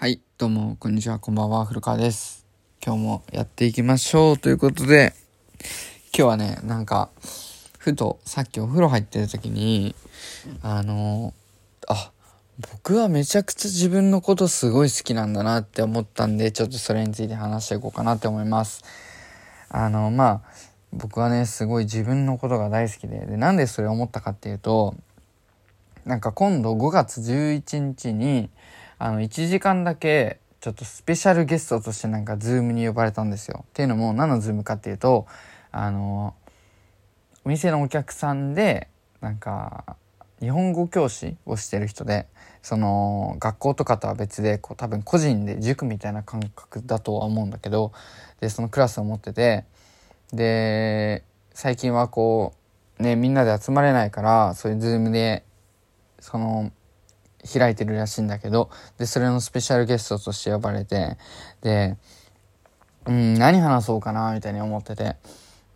はい、どうも、こんにちは、こんばんは、古川です。今日もやっていきましょうということで、今日はね、なんか、ふと、さっきお風呂入ってる時に、あの、あ、僕はめちゃくちゃ自分のことすごい好きなんだなって思ったんで、ちょっとそれについて話していこうかなって思います。あの、まあ、僕はね、すごい自分のことが大好きで、で、なんでそれを思ったかっていうと、なんか今度5月11日に、あの、1時間だけ、ちょっとスペシャルゲストとしてなんかズームに呼ばれたんですよ。っていうのも何のズームかっていうと、あの、お店のお客さんで、なんか、日本語教師をしてる人で、その、学校とかとは別で、こう多分個人で塾みたいな感覚だとは思うんだけど、で、そのクラスを持ってて、で、最近はこう、ね、みんなで集まれないから、そういうズームで、その、開いてるらしいんだけど、で、それのスペシャルゲストとして呼ばれて、で、うん、何話そうかな、みたいに思ってて。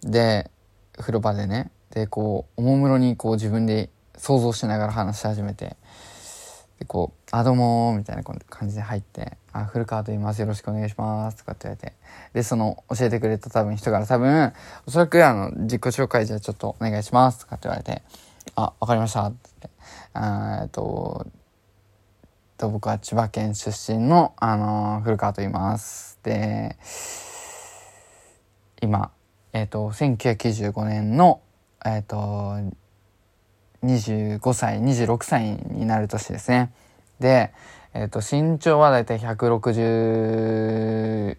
で、風呂場でね、で、こう、おもむろにこう自分で想像しながら話し始めて、で、こう、あ、どうも、みたいな感じで入って、あ、古川と言います、よろしくお願いします、とかって言われて、で、その、教えてくれた多分人から多分、おそらくあの、自己紹介じゃちょっとお願いします、とかって言われて、あ、わかりました、って言って、えっと、と僕は千葉県出身の、あのー古川と言います。で、今、えっ、と、1995年の、えっ、と、25歳、26歳になる年ですね。で、えっ、と、身長はだいたい165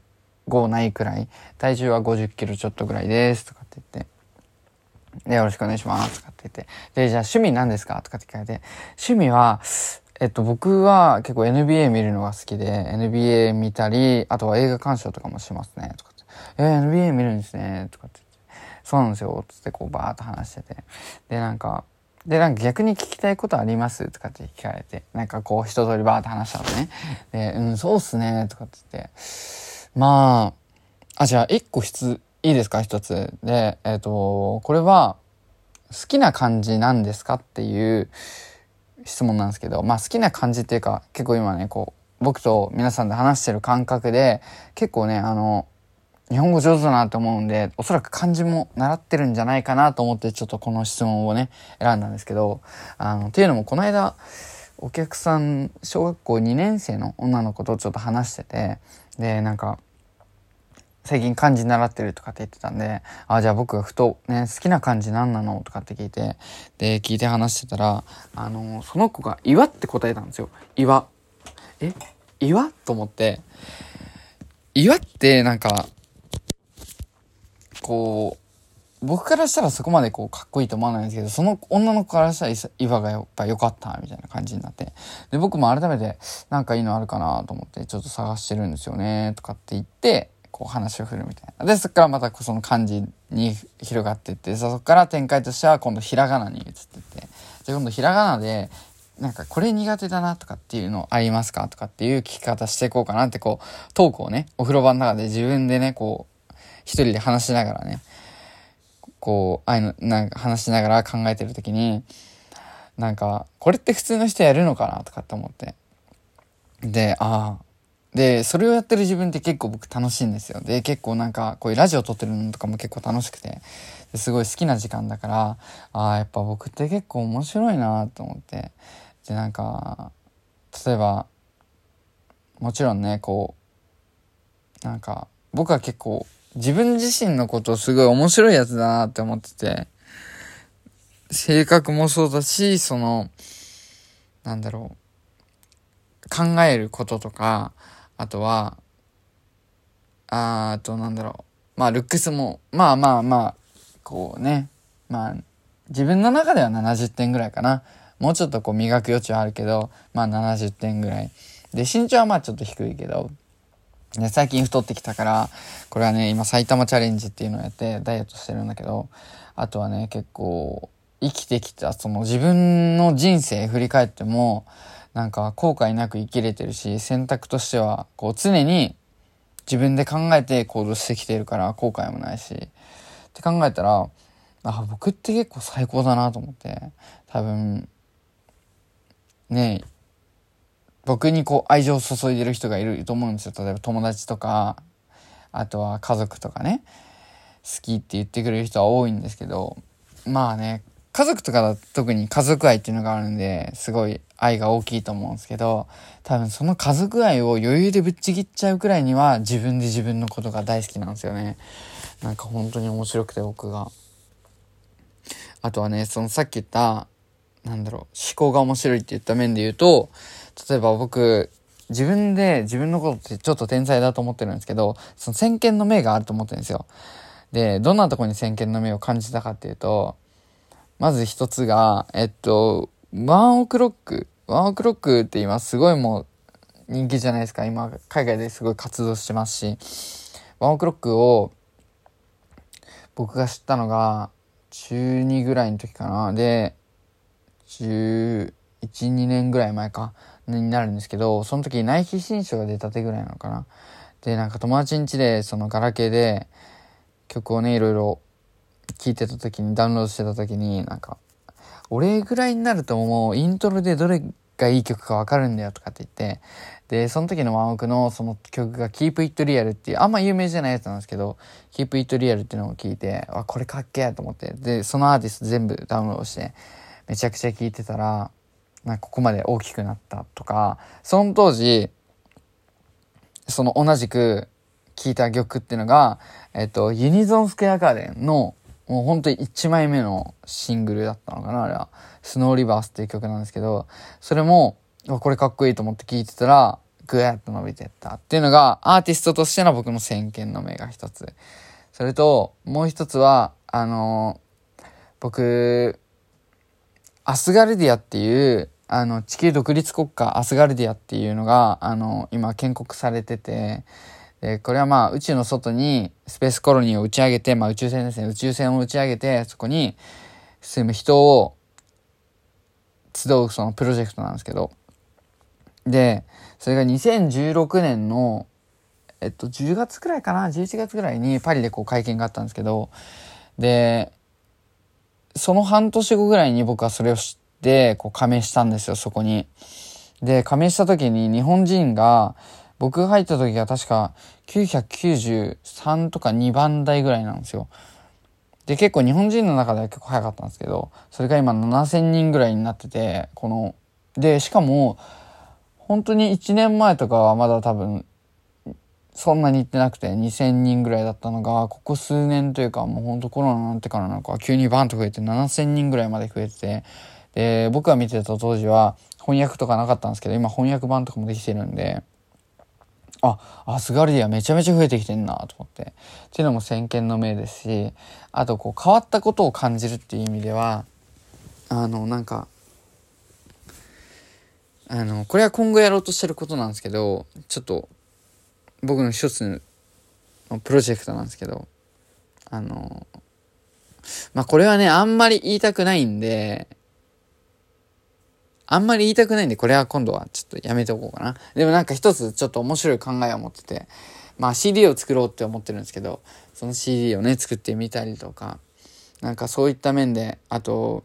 ないくらい、体重は50キロちょっとぐらいです、とかって言って、で、よろしくお願いします、とかって言って、で、じゃあ趣味何ですか？とかって聞かれて、趣味は、えっと、僕は結構 NBA 見るのが好きで、NBA 見たり、あとは映画鑑賞とかもしますね、とかって。えー NBA 見るんですね、とかって言って。そうなんですよ、つってこうバーっと話してて。で、なんか、で、なんか逆に聞きたいことあります？とかって聞かれて、なんかこう一通りバーって話したのね。で、うん、そうっすね、とかって言って。まあ、あ、じゃあ一個質、いいですか？一つ。で、えっ、と、これは、好きな漢字なんですか？っていう質問なんですけど、まあ好きな漢字っていうか、結構今ね、こう、僕と皆さんで話してる感覚で、結構ね、あの、日本語上手だなと思うんで、おそらく漢字も習ってるんじゃないかなと思って、ちょっとこの質問をね、選んだんですけど、あの、っていうのもこの間、お客さん、小学校2年生の女の子とちょっと話してて、で、なんか、最近漢字習ってるとかって言ってたんで、あ、じゃあ僕がふとね、好きな漢字何なの？とかって聞いて、で、聞いて話してたら、あの、その子が岩って答えたんですよ。岩。え？岩？と思って、岩ってなんか、こう、僕からしたらそこまでこうかっこいいと思わないんですけど、その女の子からしたら岩がやっぱ良かったみたいな感じになって。で、僕も改めてなんかいいのあるかなと思ってちょっと探してるんですよねとかって言って、こう話を振るみたいな。で、そこからまたその漢字に広がっていって、そこから展開としては今度ひらがなに移ってって、じゃ今度ひらがなで、なんかこれ苦手だなとかっていうのありますかとかっていう聞き方していこうかなってこう、トークをね、お風呂場の中で自分でね、こう、一人で話しながらね、こう、あいの、なんか話しながら考えてるときに、なんか、これって普通の人やるのかなとかって思って。で、ああ。で、それをやってる自分って結構僕楽しいんですよ。で、結構なんか、こういうラジオ撮ってるのとかも結構楽しくて、すごい好きな時間だから、ああ、やっぱ僕って結構面白いなと思って。で、なんか、例えば、もちろんね、こう、なんか、僕は結構、自分自身のことすごい面白いやつだなって思ってて、性格もそうだし、その、なんだろう、考えることとか、あとは、あとなんだろう、まあルックスも、まあまあまあ、こうね、まあ、自分の中では70点ぐらいかな。もうちょっとこう磨く余地はあるけど、まあ70点ぐらい。で、身長はまあちょっと低いけど、で、最近太ってきたから、これはね、今埼玉チャレンジっていうのをやってダイエットしてるんだけど、あとはね、結構、生きてきた、その自分の人生振り返っても、なんか後悔なく生きれてるし、選択としては、こう常に自分で考えて行動してきてるから後悔もないし、って考えたら、あ、僕って結構最高だなと思って、多分、ねえ僕にこう愛情を注いでる人がいると思うんですよ。例えば友達とか、あとは家族とかね、好きって言ってくれる人は多いんですけど、まあね、家族とかだと特に家族愛っていうのがあるんで、すごい愛が大きいと思うんですけど、多分その家族愛を余裕でぶっちぎっちゃうくらいには自分で自分のことが大好きなんですよね。なんか本当に面白くて僕が。あとはね、そのさっき言った、なんだろう、思考が面白いって言った面で言うと、例えば僕、自分で自分のことってちょっと天才だと思ってるんですけど、その先見の明があると思ってるんですよ。で、どんなとこに先見の明を感じたかっていうと、まず一つが、えっと、ワンオクロック。ワンオクロックって今すごいもう人気じゃないですか。今、海外ですごい活動してますし、ワンオクロックを僕が知ったのが中2ぐらいの時かな。で、11、2年ぐらい前か。になるんですけど、その時ナイキ新書が出たてぐらいなのかな。で、なんか友達ん家でそのガラケーで曲をね、いろいろ聴いてた時に、ダウンロードしてた時に、なんか、俺ぐらいになるともうイントロでどれがいい曲かわかるんだよとかって言って、で、その時のワンオクのその曲が Keep It Real っていう、あんま有名じゃないやつなんですけど、Keep It Real っていうのを聞いて、わ、これかっけえと思って、で、そのアーティスト全部ダウンロードして、めちゃくちゃ聴いてたら、なんかここまで大きくなったとか、その当時、その同じく聴いた曲っていうのが、えっと、ユニゾンスクエアガーデンの、もう本当に1枚目のシングルだったのかなあれは。スノーリバースっていう曲なんですけど、それも、これかっこいいと思って聴いてたら、ぐーっと伸びてったっていうのが、アーティストとしての僕の先見の目が一つ。それと、もう一つは、あのー、僕、アスガルディアっていう、あの、地球独立国家アスガルディアっていうのが、あの、今建国されてて、で、これはまあ宇宙の外にスペースコロニーを打ち上げて、まあ宇宙船ですね、宇宙船を打ち上げて、そこに住む人を集うそのプロジェクトなんですけど、で、それが2016年の、えっと、10月くらいかな ?11 月くらいにパリでこう会見があったんですけど、で、その半年後ぐらいに僕はそれを知って、こう加盟したんですよ、そこに。で、加盟した時に日本人が、僕が入った時が確か993とか2番台ぐらいなんですよ。で、結構日本人の中では結構早かったんですけど、それが今7000人ぐらいになってて、この、で、しかも、本当に1年前とかはまだ多分、そんなに行ってなくて2000人ぐらいだったのが、ここ数年というかもうほんとコロナになってからなんか急にバンと増えて7000人ぐらいまで増えてて、で、僕が見てた当時は翻訳とかなかったんですけど、今翻訳版とかもできてるんで、あ、アスガルディアめちゃめちゃ増えてきてんなと思って。っていうのも先見の明ですし、あとこう変わったことを感じるっていう意味では、あの、なんか、あの、これは今後やろうとしてることなんですけど、ちょっと、僕の一つのプロジェクトなんですけど、あの、まあ、これはね、あんまり言いたくないんで、あんまり言いたくないんで、これは今度はちょっとやめておこうかな。でもなんか一つちょっと面白い考えを持ってて、まあ CD を作ろうって思ってるんですけど、その CD をね、作ってみたりとか、なんかそういった面で、あと、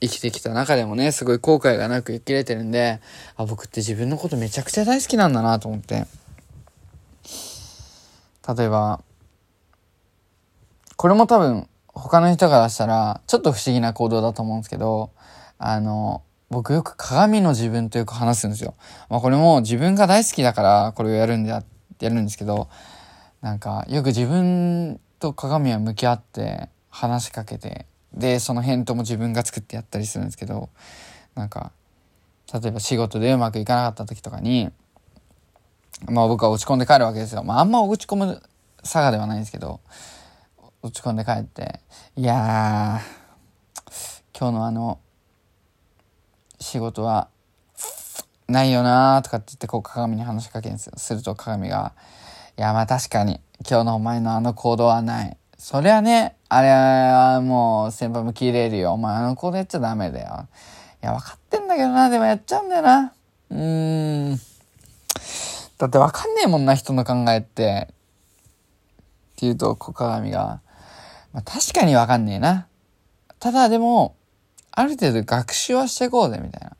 生きてきた中でもね、すごい後悔がなく生きれてるんで、あ、僕って自分のことめちゃくちゃ大好きなんだなと思って。例えば、これも多分他の人からしたらちょっと不思議な行動だと思うんですけど、あの、僕よく鏡の自分とよく話すんですよ。まあこれも自分が大好きだからこれをやるんでやるんですけど、なんかよく自分と鏡は向き合って話しかけて、で、その返答も自分が作ってやったりするんですけど、なんか、例えば仕事でうまくいかなかった時とかに、まあ僕は落ち込んで帰るわけですよ。まああんま落ち込む佐賀ではないんですけど、落ち込んで帰って、いやー、今日のあの、仕事はないよなーとかって言ってこう鏡に話しかけるんですよ。すると鏡が、いやまあ確かに今日のお前のあの行動はない。そりゃね、あれはもう先輩も切れるよ。お前あの行動やっちゃダメだよ。いや分かってんだけどな、でもやっちゃうんだよな。うーん。だって分かんねえもんな、人の考えって。って言うと、小鏡が、まあ確かに分かんねえな。ただでも、ある程度学習はしていこうぜ、みたいな。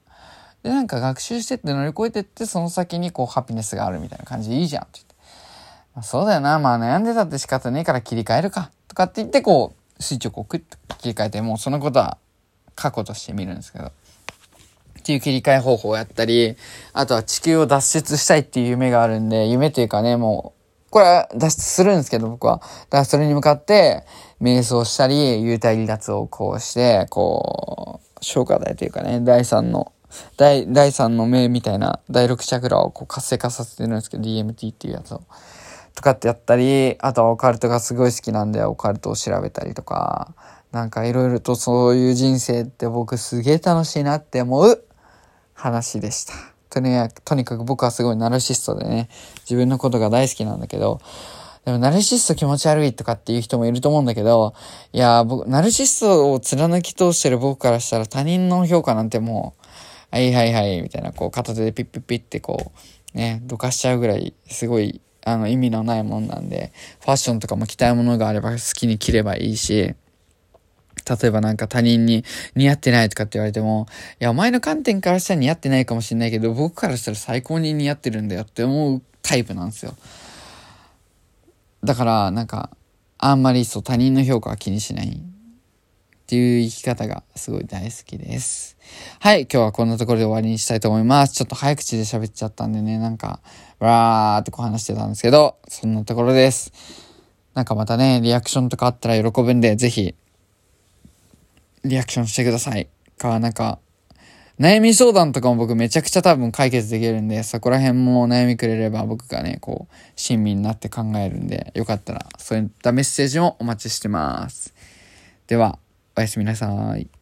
で、なんか学習してって乗り越えてって、その先にこうハピネスがあるみたいな感じでいいじゃんって言って。まあ、そうだよな、まあ悩んでたって仕方ねえから切り替えるか。とかって言って、こう、スイッチをこうクッと切り替えて、もうそのことは過去として見るんですけど。っていう切り替え方法をやったり、あとは地球を脱出したいっていう夢があるんで、夢というかね、もう、これ脱出するんですけど、僕は。だからそれに向かって、瞑想したり、幽体離脱をこうして、こう、消化剤というかね、第三の、第、第三の目みたいな、第六チャクラをこう活性化させてるんですけど、DMT っていうやつを。とかってやったり、あとはオカルトがすごい好きなんで、オカルトを調べたりとか、なんかいろいろとそういう人生って僕すげえ楽しいなって思う話でした。とにとにかく僕はすごいナルシストでね、自分のことが大好きなんだけど、でもナルシスト気持ち悪いとかっていう人もいると思うんだけど、いや、僕、ナルシストを貫き通してる僕からしたら他人の評価なんてもう、はいはいはい、みたいな、こう片手でピッピッピッってこう、ね、どかしちゃうぐらい、すごい、あの、意味のないもんなんで、ファッションとかも着たいものがあれば好きに着ればいいし、例えばなんか他人に似合ってないとかって言われても、いや、お前の観点からしたら似合ってないかもしれないけど、僕からしたら最高に似合ってるんだよって思うタイプなんですよ。だから、なんか、あんまりそう他人の評価は気にしないっていう生き方がすごい大好きです。はい、今日はこんなところで終わりにしたいと思います。ちょっと早口で喋っちゃったんでね、なんか、わーってこう話してたんですけど、そんなところです。なんかまたね、リアクションとかあったら喜ぶんで、ぜひリアクションしてください。か、なんか、悩み相談とかも僕めちゃくちゃ多分解決できるんで、そこら辺も悩みくれれば僕がね、こう、親身になって考えるんで、よかったらそういったメッセージもお待ちしてます。では、おやすみなさい。